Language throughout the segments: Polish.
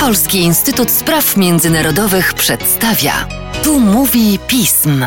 Polski Instytut Spraw Międzynarodowych przedstawia. Tu mówi pism.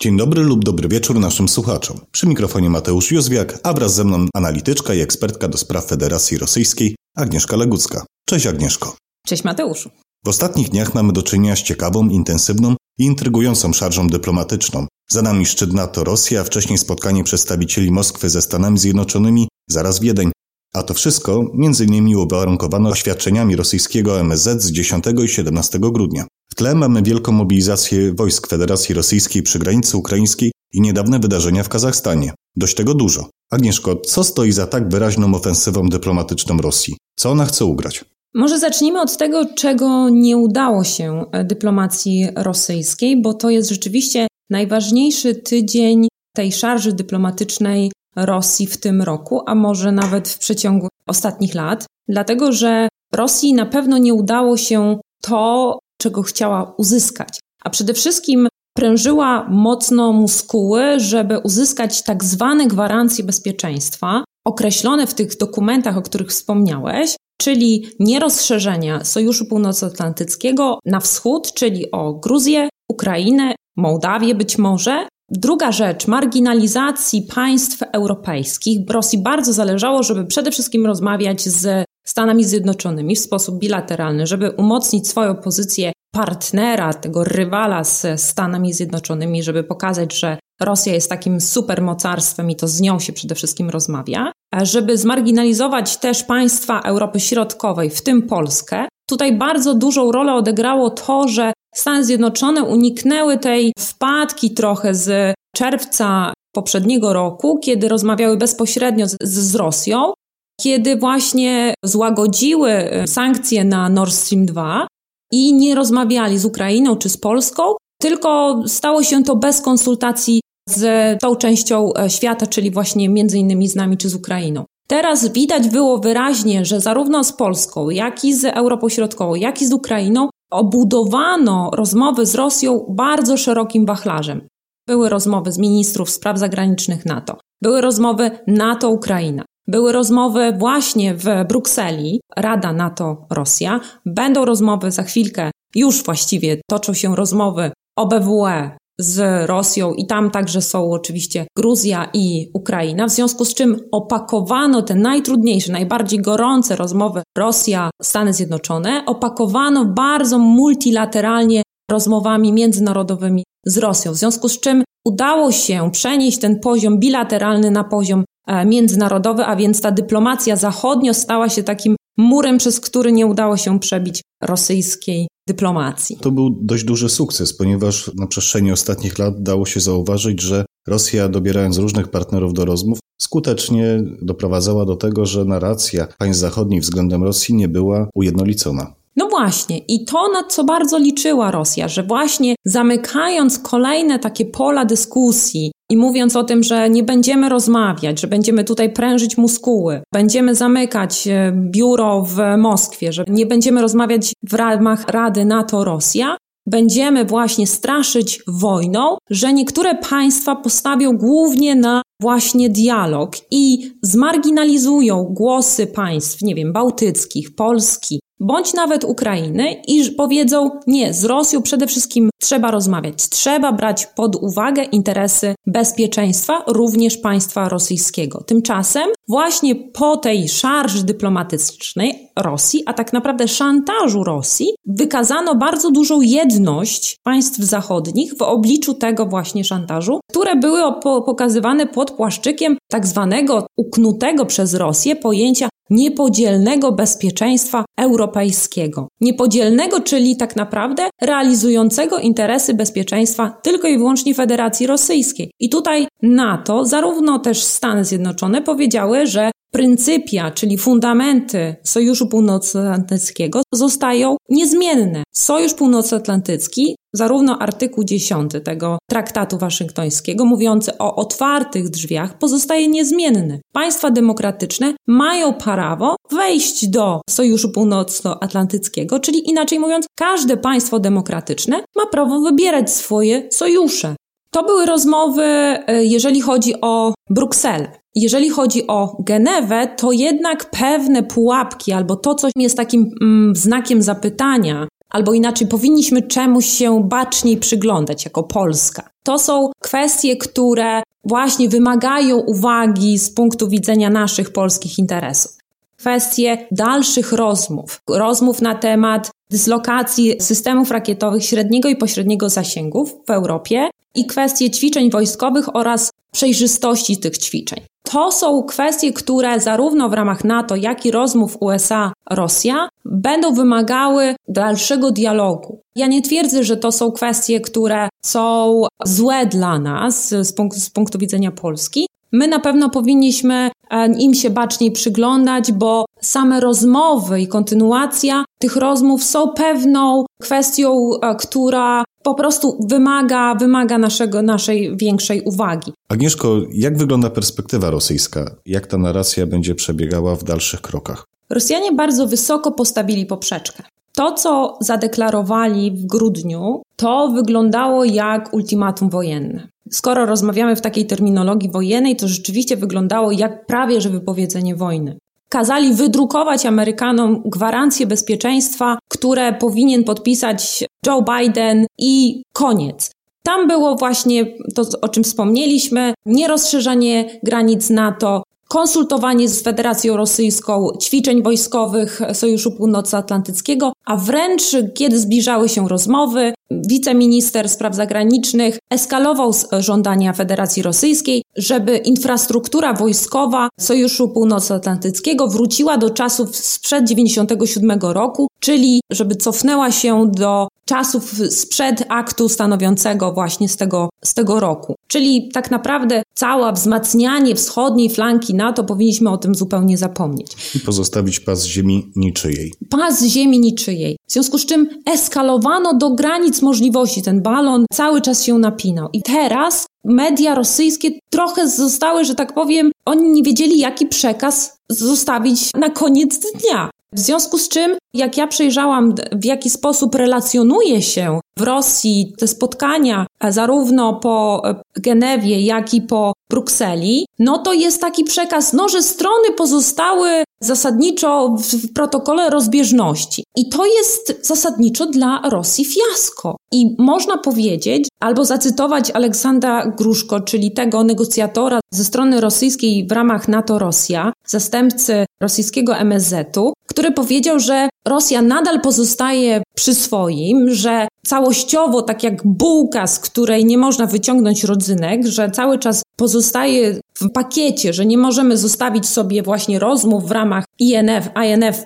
Dzień dobry lub dobry wieczór naszym słuchaczom. Przy mikrofonie Mateusz Józwiak, a wraz ze mną analityczka i ekspertka do spraw Federacji Rosyjskiej Agnieszka Legucka. Cześć Agnieszko. Cześć Mateuszu. W ostatnich dniach mamy do czynienia z ciekawą, intensywną i intrygującą szarżą dyplomatyczną. Za nami szczyt NATO-Rosja, wcześniej spotkanie przedstawicieli Moskwy ze Stanami Zjednoczonymi, zaraz Wiedeń, a to wszystko m.in. uwarunkowano oświadczeniami rosyjskiego MSZ z 10 i 17 grudnia. W tle mamy wielką mobilizację wojsk Federacji Rosyjskiej przy granicy ukraińskiej i niedawne wydarzenia w Kazachstanie. Dość tego dużo. Agnieszko, co stoi za tak wyraźną ofensywą dyplomatyczną Rosji? Co ona chce ugrać? Może zacznijmy od tego, czego nie udało się dyplomacji rosyjskiej, bo to jest rzeczywiście najważniejszy tydzień tej szarży dyplomatycznej Rosji w tym roku, a może nawet w przeciągu ostatnich lat, dlatego że Rosji na pewno nie udało się to, czego chciała uzyskać. A przede wszystkim prężyła mocno muskuły, żeby uzyskać tak zwane gwarancje bezpieczeństwa, określone w tych dokumentach, o których wspomniałeś, czyli nierozszerzenia Sojuszu Północnoatlantyckiego na wschód, czyli o Gruzję, Ukrainę, Mołdawię być może, Druga rzecz, marginalizacji państw europejskich. Rosji bardzo zależało, żeby przede wszystkim rozmawiać z Stanami Zjednoczonymi w sposób bilateralny, żeby umocnić swoją pozycję partnera, tego rywala z Stanami Zjednoczonymi, żeby pokazać, że Rosja jest takim supermocarstwem i to z nią się przede wszystkim rozmawia, żeby zmarginalizować też państwa Europy Środkowej, w tym Polskę. Tutaj bardzo dużą rolę odegrało to, że Stany Zjednoczone uniknęły tej wpadki trochę z czerwca poprzedniego roku, kiedy rozmawiały bezpośrednio z, z Rosją, kiedy właśnie złagodziły e, sankcje na Nord Stream 2 i nie rozmawiali z Ukrainą czy z Polską, tylko stało się to bez konsultacji z tą częścią e, świata, czyli właśnie między innymi z nami czy z Ukrainą. Teraz widać było wyraźnie, że zarówno z Polską, jak i z Europą Środkową, jak i z Ukrainą obudowano rozmowy z Rosją bardzo szerokim wachlarzem. Były rozmowy z ministrów spraw zagranicznych NATO, były rozmowy NATO-Ukraina, były rozmowy właśnie w Brukseli, Rada NATO-Rosja, będą rozmowy za chwilkę, już właściwie toczą się rozmowy OBWE z Rosją i tam także są oczywiście Gruzja i Ukraina, w związku z czym opakowano te najtrudniejsze, najbardziej gorące rozmowy Rosja, Stany Zjednoczone, opakowano bardzo multilateralnie rozmowami międzynarodowymi z Rosją, w związku z czym udało się przenieść ten poziom bilateralny na poziom e, międzynarodowy, a więc ta dyplomacja zachodnio stała się takim murem, przez który nie udało się przebić rosyjskiej dyplomacji. To był dość duży sukces, ponieważ na przestrzeni ostatnich lat dało się zauważyć, że Rosja, dobierając różnych partnerów do rozmów, skutecznie doprowadzała do tego, że narracja państw zachodnich względem Rosji nie była ujednolicona. No właśnie, i to na co bardzo liczyła Rosja, że właśnie zamykając kolejne takie pola dyskusji i mówiąc o tym, że nie będziemy rozmawiać, że będziemy tutaj prężyć muskuły, będziemy zamykać e, biuro w Moskwie, że nie będziemy rozmawiać w ramach Rady NATO-Rosja, będziemy właśnie straszyć wojną, że niektóre państwa postawią głównie na właśnie dialog i zmarginalizują głosy państw, nie wiem, bałtyckich, Polski, bądź nawet Ukrainy i powiedzą nie, z Rosją przede wszystkim trzeba rozmawiać, trzeba brać pod uwagę interesy bezpieczeństwa również państwa rosyjskiego. Tymczasem właśnie po tej szarży dyplomatycznej Rosji, a tak naprawdę szantażu Rosji, wykazano bardzo dużą jedność państw zachodnich w obliczu tego właśnie szantażu, które były pokazywane pod płaszczykiem tak zwanego uknutego przez Rosję pojęcia niepodzielnego bezpieczeństwa europejskiego. Niepodzielnego, czyli tak naprawdę realizującego interesy bezpieczeństwa tylko i wyłącznie Federacji Rosyjskiej. I tutaj NATO, zarówno też Stany Zjednoczone powiedziały, że pryncypia, czyli fundamenty Sojuszu Północnoatlantyckiego zostają niezmienne. Sojusz Północnoatlantycki, zarówno artykuł 10 tego traktatu waszyngtońskiego mówiący o otwartych drzwiach pozostaje niezmienny. Państwa demokratyczne mają prawo wejść do Sojuszu Północnoatlantyckiego, czyli inaczej mówiąc, każde państwo demokratyczne ma prawo wybierać swoje sojusze. To były rozmowy, e, jeżeli chodzi o Brukselę. Jeżeli chodzi o Genewę, to jednak pewne pułapki albo to, co jest takim mm, znakiem zapytania, albo inaczej powinniśmy czemuś się baczniej przyglądać jako Polska. To są kwestie, które właśnie wymagają uwagi z punktu widzenia naszych polskich interesów. Kwestie dalszych rozmów, rozmów na temat dyslokacji systemów rakietowych średniego i pośredniego zasięgów w Europie i kwestie ćwiczeń wojskowych oraz przejrzystości tych ćwiczeń. To są kwestie, które zarówno w ramach NATO, jak i rozmów USA-Rosja będą wymagały dalszego dialogu. Ja nie twierdzę, że to są kwestie, które są złe dla nas z punktu, z punktu widzenia Polski. My na pewno powinniśmy im się baczniej przyglądać, bo same rozmowy i kontynuacja tych rozmów są pewną kwestią, e, która po prostu wymaga, wymaga naszego, naszej większej uwagi. Agnieszko, jak wygląda perspektywa rosyjska? Jak ta narracja będzie przebiegała w dalszych krokach? Rosjanie bardzo wysoko postawili poprzeczkę. To, co zadeklarowali w grudniu, to wyglądało jak ultimatum wojenne. Skoro rozmawiamy w takiej terminologii wojennej, to rzeczywiście wyglądało jak prawie że wypowiedzenie wojny kazali wydrukować Amerykanom gwarancje bezpieczeństwa, które powinien podpisać Joe Biden i koniec. Tam było właśnie to, o czym wspomnieliśmy, nierozszerzanie granic NATO, konsultowanie z Federacją Rosyjską ćwiczeń wojskowych Sojuszu Północnoatlantyckiego, a wręcz kiedy zbliżały się rozmowy, wiceminister spraw zagranicznych eskalował żądania Federacji Rosyjskiej, żeby infrastruktura wojskowa Sojuszu Północnoatlantyckiego wróciła do czasów sprzed 97 roku, czyli żeby cofnęła się do czasów sprzed aktu stanowiącego właśnie z tego, z tego roku. Czyli tak naprawdę całe wzmacnianie wschodniej flanki NATO powinniśmy o tym zupełnie zapomnieć. I pozostawić pas ziemi niczyjej. Pas ziemi niczyjej. W związku z czym eskalowano do granic możliwości. Ten balon cały czas się napinał. I teraz media rosyjskie trochę zostały, że tak powiem, oni nie wiedzieli, jaki przekaz zostawić na koniec dnia. W związku z czym, jak ja przejrzałam, w jaki sposób relacjonuje się w Rosji te spotkania, zarówno po e, Genewie, jak i po Brukseli, no to jest taki przekaz, no, że strony pozostały zasadniczo w protokole rozbieżności. I to jest zasadniczo dla Rosji fiasko. I można powiedzieć, albo zacytować Aleksandra Gruszko, czyli tego negocjatora ze strony rosyjskiej w ramach NATO-Rosja, zastępcy rosyjskiego MSZ-u, który powiedział, że Rosja nadal pozostaje przy swoim, że całościowo, tak jak bułka, z której nie można wyciągnąć rodzynek, że cały czas pozostaje w pakiecie, że nie możemy zostawić sobie właśnie rozmów w ramach INF, INF,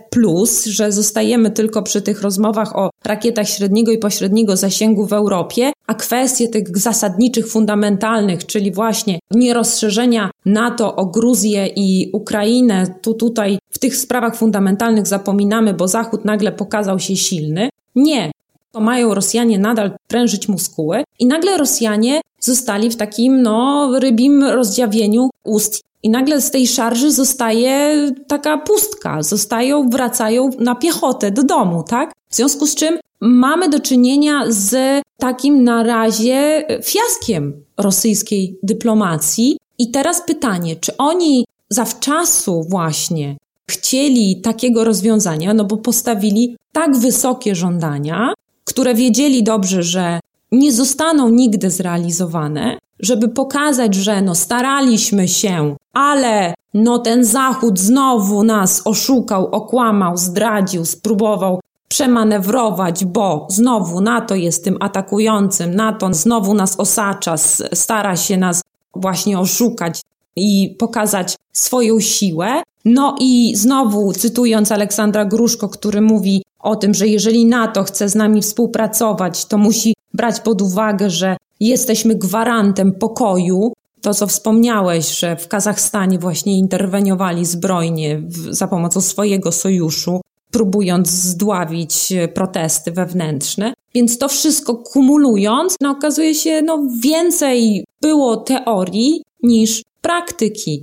że zostajemy tylko przy tych rozmowach o rakietach średniego i pośredniego zasięgu w Europie, a kwestie tych zasadniczych, fundamentalnych, czyli właśnie nierozszerzenia NATO o Gruzję i Ukrainę, tu tutaj w tych sprawach fundamentalnych zapominamy, bo Zachód nagle pokazał się silny. Nie, to mają Rosjanie nadal prężyć muskuły i nagle Rosjanie zostali w takim, no, rybim rozdziawieniu ust. I nagle z tej szarży zostaje taka pustka. Zostają, wracają na piechotę do domu, tak? W związku z czym mamy do czynienia z takim na razie fiaskiem rosyjskiej dyplomacji. I teraz pytanie, czy oni zawczasu właśnie chcieli takiego rozwiązania, no bo postawili tak wysokie żądania, które wiedzieli dobrze, że nie zostaną nigdy zrealizowane, żeby pokazać, że no staraliśmy się, ale no ten Zachód znowu nas oszukał, okłamał, zdradził, spróbował przemanewrować, bo znowu NATO jest tym atakującym, NATO znowu nas osacza, stara się nas właśnie oszukać i pokazać swoją siłę. No i znowu cytując Aleksandra Gruszko, który mówi o tym, że jeżeli NATO chce z nami współpracować, to musi brać pod uwagę, że jesteśmy gwarantem pokoju. To, co wspomniałeś, że w Kazachstanie właśnie interweniowali zbrojnie w, za pomocą swojego sojuszu, próbując zdławić protesty wewnętrzne. Więc to wszystko kumulując, no okazuje się, no więcej było teorii niż praktyki.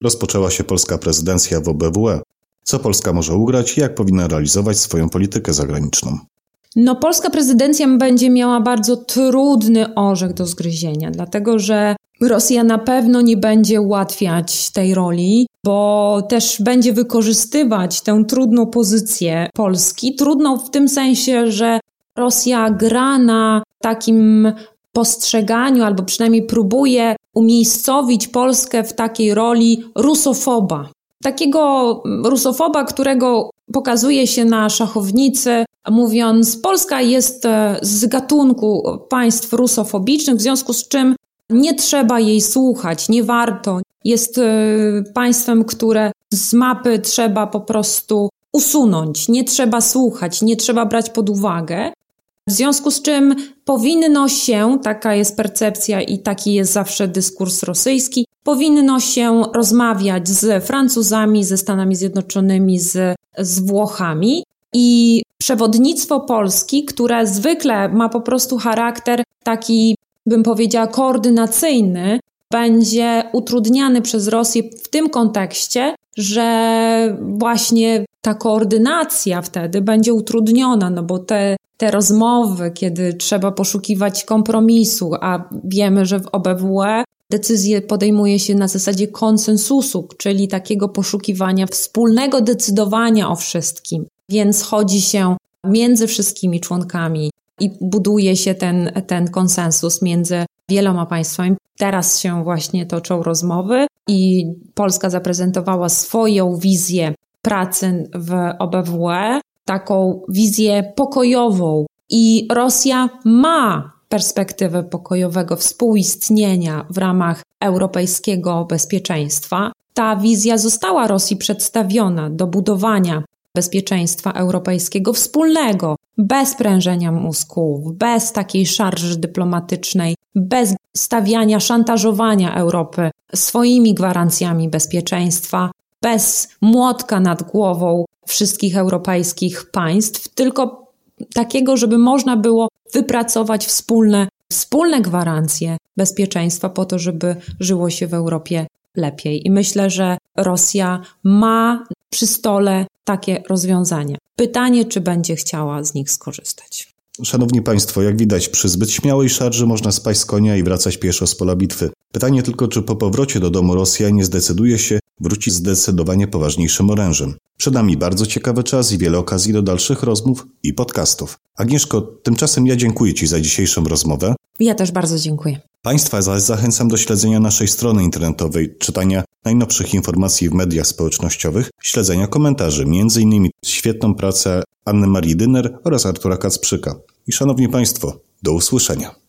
Rozpoczęła się polska prezydencja w OBWE. Co Polska może ugrać i jak powinna realizować swoją politykę zagraniczną? No, polska prezydencja będzie miała bardzo trudny orzech do zgryzienia, dlatego że Rosja na pewno nie będzie ułatwiać tej roli, bo też będzie wykorzystywać tę trudną pozycję Polski. Trudną w tym sensie, że Rosja gra na takim postrzeganiu, albo przynajmniej próbuje umiejscowić Polskę w takiej roli rusofoba. Takiego rusofoba, którego pokazuje się na szachownicy, mówiąc, Polska jest e, z gatunku państw rusofobicznych, w związku z czym nie trzeba jej słuchać, nie warto. Jest e, państwem, które z mapy trzeba po prostu usunąć, nie trzeba słuchać, nie trzeba brać pod uwagę. W związku z czym powinno się, taka jest percepcja i taki jest zawsze dyskurs rosyjski, powinno się rozmawiać z Francuzami, ze Stanami Zjednoczonymi, z, z Włochami. I przewodnictwo Polski, które zwykle ma po prostu charakter taki, bym powiedziała, koordynacyjny, będzie utrudniany przez Rosję w tym kontekście, że właśnie ta koordynacja wtedy będzie utrudniona, no bo te, te rozmowy, kiedy trzeba poszukiwać kompromisu, a wiemy, że w OBWE decyzje podejmuje się na zasadzie konsensusu, czyli takiego poszukiwania wspólnego decydowania o wszystkim. Więc chodzi się między wszystkimi członkami i buduje się ten, ten konsensus między wieloma państwami. Teraz się właśnie toczą rozmowy i Polska zaprezentowała swoją wizję pracy w OBWE, taką wizję pokojową. I Rosja ma perspektywę pokojowego współistnienia w ramach europejskiego bezpieczeństwa. Ta wizja została Rosji przedstawiona do budowania bezpieczeństwa europejskiego wspólnego, bez prężenia mózgów, bez takiej szarży dyplomatycznej, bez stawiania, szantażowania Europy swoimi gwarancjami bezpieczeństwa, bez młotka nad głową wszystkich europejskich państw, tylko takiego, żeby można było wypracować wspólne, wspólne gwarancje bezpieczeństwa po to, żeby żyło się w Europie lepiej. I myślę, że Rosja ma przy stole takie rozwiązania. Pytanie, czy będzie chciała z nich skorzystać. Szanowni Państwo, jak widać, przy zbyt śmiałej szarży można spaść z konia i wracać pieszo z pola bitwy. Pytanie tylko, czy po powrocie do domu Rosja nie zdecyduje się wrócić zdecydowanie poważniejszym orężem. Przed nami bardzo ciekawy czas i wiele okazji do dalszych rozmów i podcastów. Agnieszko, tymczasem ja dziękuję Ci za dzisiejszą rozmowę. Ja też bardzo dziękuję. Państwa zaś zachęcam do śledzenia naszej strony internetowej, czytania najnowszych informacji w mediach społecznościowych, śledzenia komentarzy, m.in. świetną pracę Anny Marii Dyner oraz Artura Kacprzyka. I szanowni Państwo, do usłyszenia.